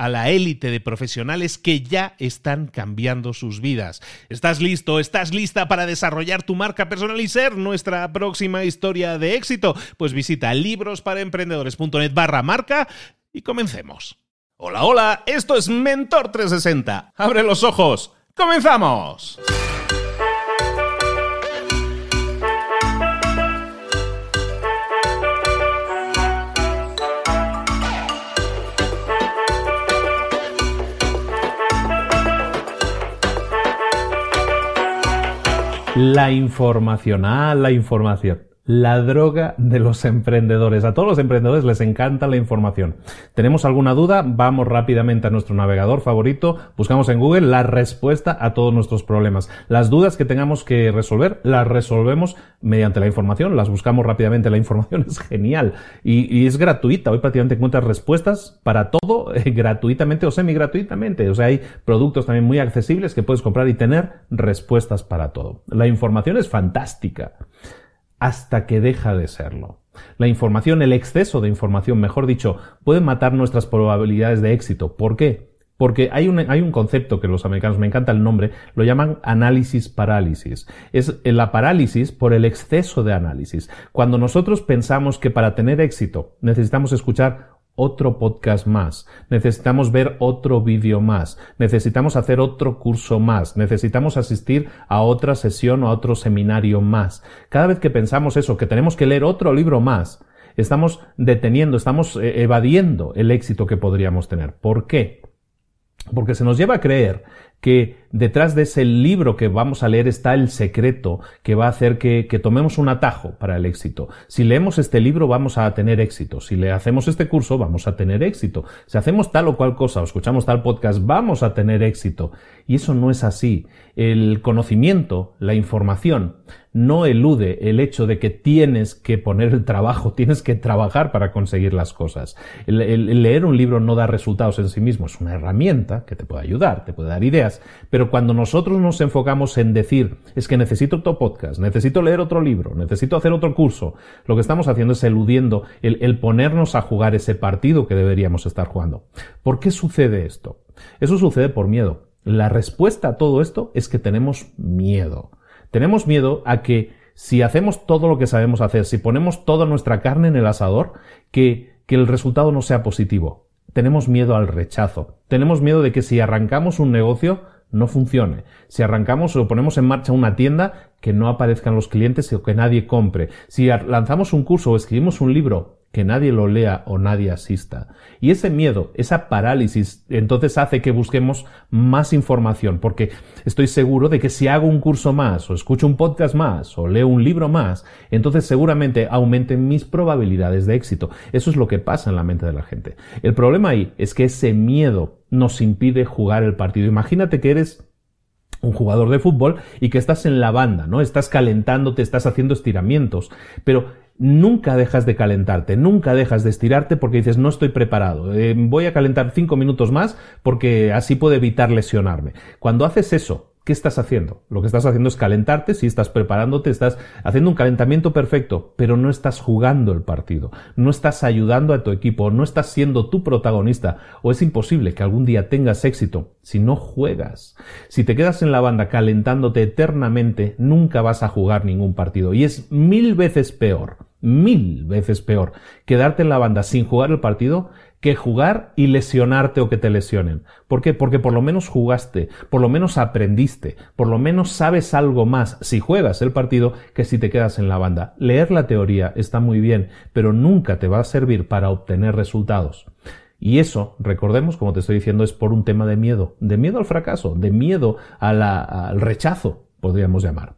a la élite de profesionales que ya están cambiando sus vidas. ¿Estás listo? ¿Estás lista para desarrollar tu marca personal y ser nuestra próxima historia de éxito? Pues visita librosparaemprendedores.net barra marca y comencemos. Hola, hola, esto es Mentor 360. Abre los ojos. ¡Comenzamos! La información, ah, la información la droga de los emprendedores. A todos los emprendedores les encanta la información. ¿Tenemos alguna duda? Vamos rápidamente a nuestro navegador favorito, buscamos en Google la respuesta a todos nuestros problemas. Las dudas que tengamos que resolver, las resolvemos mediante la información, las buscamos rápidamente. La información es genial y, es gratuita. Hoy prácticamente encuentras respuestas para todo eh, gratuitamente o semi gratuitamente. O sea, hay productos también muy accesibles que puedes comprar y tener respuestas para todo. La información es fantástica hasta que deja de serlo. La información, el exceso de información, mejor dicho, puede matar nuestras probabilidades de éxito. ¿Por qué? Porque hay un, hay un concepto que los americanos, me encanta el nombre, lo llaman análisis parálisis. Es la parálisis por el exceso de análisis. Cuando nosotros pensamos que para tener éxito necesitamos escuchar otro podcast más, necesitamos ver otro vídeo más, necesitamos hacer otro curso más, necesitamos asistir a otra sesión o a otro seminario más. Cada vez que pensamos eso, que tenemos que leer otro libro más, estamos deteniendo, estamos eh, evadiendo el éxito que podríamos tener. ¿Por qué? Porque se nos lleva a creer que detrás de ese libro que vamos a leer está el secreto que va a hacer que, tomemos un atajo para el éxito. Si leemos este libro vamos a tener éxito. Si le hacemos este curso vamos a tener éxito. Si hacemos tal o cual cosa o escuchamos tal podcast vamos a tener éxito. Y eso no es así. El conocimiento, la información, no elude el hecho de que tienes que poner el trabajo, tienes que trabajar para conseguir las cosas. El, leer un libro no da resultados en sí mismo, es una herramienta que te puede ayudar, te puede dar ideas, pero cuando nosotros nos enfocamos en decir, es que necesito otro podcast, necesito leer otro libro, necesito hacer otro curso, lo que estamos haciendo es eludiendo el, el ponernos a jugar ese partido que deberíamos estar jugando. ¿Por qué sucede esto? Eso sucede por miedo. La respuesta a todo esto es que tenemos miedo. Tenemos miedo a que si hacemos todo lo que sabemos hacer, si ponemos toda nuestra carne en el asador, que, que el resultado no sea positivo. Tenemos miedo al rechazo. Tenemos miedo de que si arrancamos un negocio no funcione. Si arrancamos o ponemos en marcha una tienda, que no aparezcan los clientes o que nadie compre. Si lanzamos un curso o escribimos un libro, que nadie lo lea o nadie asista. Y ese miedo, esa parálisis, entonces hace que busquemos más información, porque estoy seguro de que si hago un curso más, o escucho un podcast más, o leo un libro más, entonces seguramente aumenten mis probabilidades de éxito. Eso es lo que pasa en la mente de la gente. El problema ahí es que ese miedo nos impide jugar el partido. Imagínate que eres un jugador de fútbol y que estás en la banda, ¿no? Estás calentándote, estás haciendo estiramientos, pero nunca dejas de calentarte, nunca dejas de estirarte porque dices no estoy preparado, eh, voy a calentar cinco minutos más porque así puedo evitar lesionarme. Cuando haces eso, ¿Qué estás haciendo? Lo que estás haciendo es calentarte, si estás preparándote, estás haciendo un calentamiento perfecto, pero no estás jugando el partido, no estás ayudando a tu equipo, no estás siendo tu protagonista, o es imposible que algún día tengas éxito si no juegas. Si te quedas en la banda calentándote eternamente, nunca vas a jugar ningún partido, y es mil veces peor, mil veces peor quedarte en la banda sin jugar el partido que jugar y lesionarte o que te lesionen. ¿Por qué? Porque por lo menos jugaste, por lo menos aprendiste, por lo menos sabes algo más si juegas el partido que si te quedas en la banda. Leer la teoría está muy bien, pero nunca te va a servir para obtener resultados. Y eso, recordemos, como te estoy diciendo, es por un tema de miedo, de miedo al fracaso, de miedo al rechazo, podríamos llamar.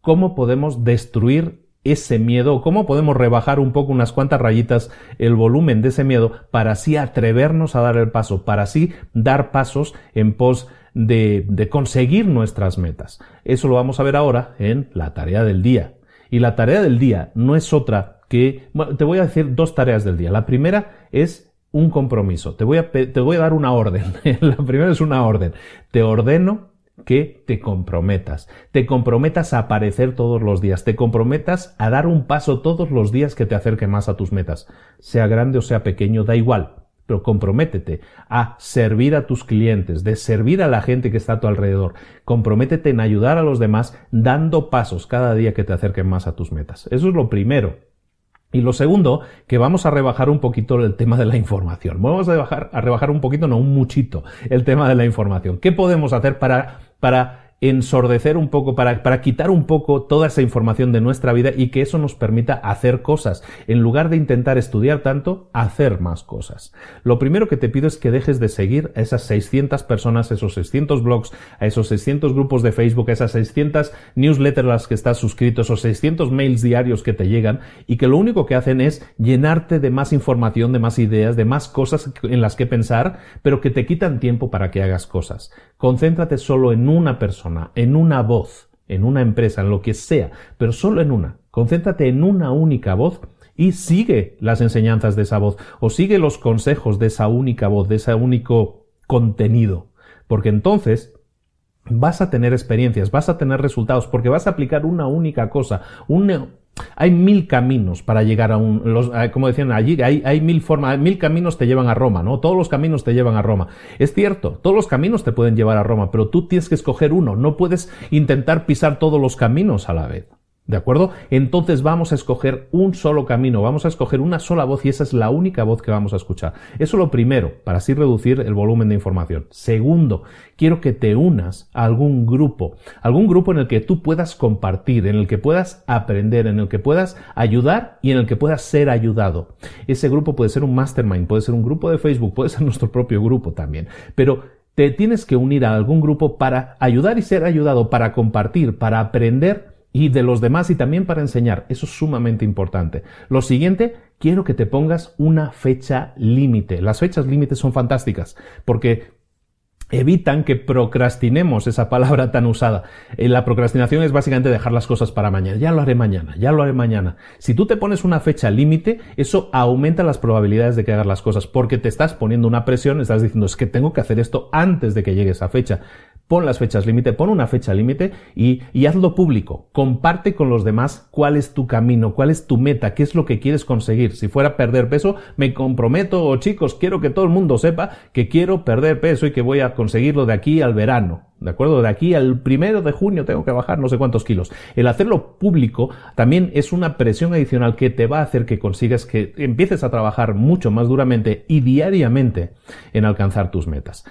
¿Cómo podemos destruir ese miedo, cómo podemos rebajar un poco unas cuantas rayitas el volumen de ese miedo para así atrevernos a dar el paso, para así dar pasos en pos de, de conseguir nuestras metas. Eso lo vamos a ver ahora en la tarea del día. Y la tarea del día no es otra que, bueno, te voy a decir dos tareas del día. La primera es un compromiso. Te voy a, te voy a dar una orden. la primera es una orden. Te ordeno que te comprometas, te comprometas a aparecer todos los días, te comprometas a dar un paso todos los días que te acerque más a tus metas, sea grande o sea pequeño, da igual, pero comprométete a servir a tus clientes, de servir a la gente que está a tu alrededor, comprométete en ayudar a los demás dando pasos cada día que te acerquen más a tus metas. Eso es lo primero. Y lo segundo, que vamos a rebajar un poquito el tema de la información. Vamos a rebajar, a rebajar un poquito, no un muchito, el tema de la información. ¿Qué podemos hacer para para ensordecer un poco, para, para, quitar un poco toda esa información de nuestra vida y que eso nos permita hacer cosas. En lugar de intentar estudiar tanto, hacer más cosas. Lo primero que te pido es que dejes de seguir a esas 600 personas, esos 600 blogs, a esos 600 grupos de Facebook, a esas 600 newsletters a las que estás suscrito, esos 600 mails diarios que te llegan y que lo único que hacen es llenarte de más información, de más ideas, de más cosas en las que pensar, pero que te quitan tiempo para que hagas cosas. Concéntrate solo en una en una voz, en una empresa, en lo que sea, pero solo en una. Concéntrate en una única voz y sigue las enseñanzas de esa voz o sigue los consejos de esa única voz, de ese único contenido. Porque entonces vas a tener experiencias, vas a tener resultados, porque vas a aplicar una única cosa, un, hay mil caminos para llegar a un, los, como decían allí, hay, hay mil formas, mil caminos te llevan a Roma, ¿no? Todos los caminos te llevan a Roma. Es cierto, todos los caminos te pueden llevar a Roma, pero tú tienes que escoger uno, no puedes intentar pisar todos los caminos a la vez. ¿De acuerdo? Entonces vamos a escoger un solo camino, vamos a escoger una sola voz y esa es la única voz que vamos a escuchar. Eso es lo primero, para así reducir el volumen de información. Segundo, quiero que te unas a algún grupo, algún grupo en el que tú puedas compartir, en el que puedas aprender, en el que puedas ayudar y en el que puedas ser ayudado. Ese grupo puede ser un mastermind, puede ser un grupo de Facebook, puede ser nuestro propio grupo también. Pero te tienes que unir a algún grupo para ayudar y ser ayudado, para compartir, para aprender y de los demás y también para enseñar. Eso es sumamente importante. Lo siguiente, quiero que te pongas una fecha límite. Las fechas límites son fantásticas porque evitan que procrastinemos esa palabra tan usada. Eh, la procrastinación es básicamente dejar las cosas para mañana. Ya lo haré mañana, ya lo haré mañana. Si tú te pones una fecha límite, eso aumenta las probabilidades de que hagas las cosas porque te estás poniendo una presión, estás diciendo es que tengo que hacer esto antes de que llegue esa fecha pon las fechas límite, pon una fecha límite y, hazlo público. Comparte con los demás cuál es tu camino, cuál es tu meta, qué es lo que quieres conseguir. Si fuera perder peso, me comprometo, o chicos, quiero que todo el mundo sepa que quiero perder peso y que voy a conseguirlo de aquí al verano. ¿De acuerdo? De aquí al primero de junio tengo que bajar no sé cuántos kilos. El hacerlo público también es una presión adicional que te va a hacer que consigas que empieces a trabajar mucho más duramente y diariamente en alcanzar tus metas.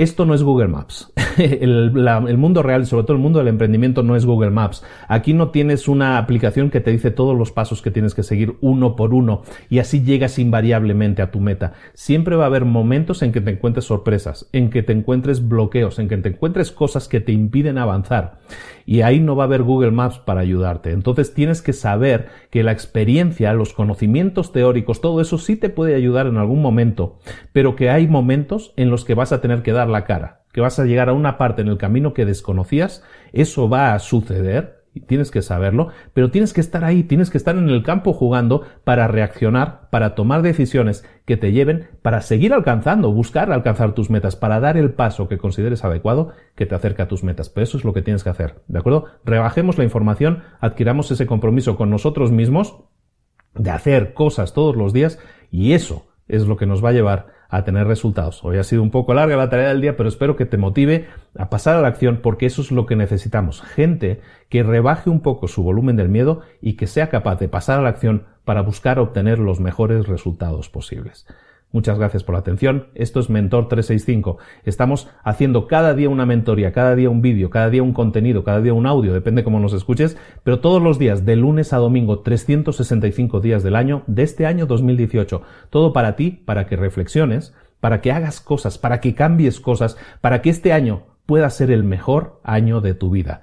Esto no es Google Maps. El, mundo real, sobre todo el mundo del emprendimiento, no es Google Maps. Aquí no tienes una aplicación que te dice todos los pasos que tienes que seguir uno por uno y así llegas invariablemente a tu meta. Siempre va a haber momentos en que te encuentres sorpresas, en que te encuentres bloqueos, en que te encuentres cosas que te impiden avanzar y ahí no va a haber Google Maps para ayudarte. Entonces tienes que saber que la experiencia, los conocimientos teóricos, todo eso sí te puede ayudar en algún momento, pero que hay momentos en los que vas a tener que dar la cara que vas a llegar a una parte en el camino que desconocías, eso va a suceder, y tienes que saberlo, pero tienes que estar ahí, tienes que estar en el campo jugando para reaccionar, para tomar decisiones que te lleven para seguir alcanzando, buscar alcanzar tus metas, para dar el paso que consideres adecuado que te acerca a tus metas. Pero eso es lo que tienes que hacer, ¿de acuerdo? Rebajemos la información, adquiramos ese compromiso con nosotros mismos de hacer cosas todos los días y eso es lo que nos va a llevar a tener resultados. Hoy ha sido un poco larga la tarea del día, pero espero que te motive a pasar a la acción porque eso es lo que necesitamos. Gente que rebaje un poco su volumen del miedo y que sea capaz de pasar a la acción para buscar obtener los mejores resultados posibles. Muchas gracias por la atención. Esto es Mentor 365. Estamos haciendo cada día una mentoría, cada día un vídeo, cada día un contenido, cada día un audio, depende cómo nos escuches, pero todos los días, de lunes a domingo, 365 días del año, de este año 2018. Todo para ti, para que reflexiones, para que hagas cosas, para que cambies cosas, para que este año pueda ser el mejor año de tu vida.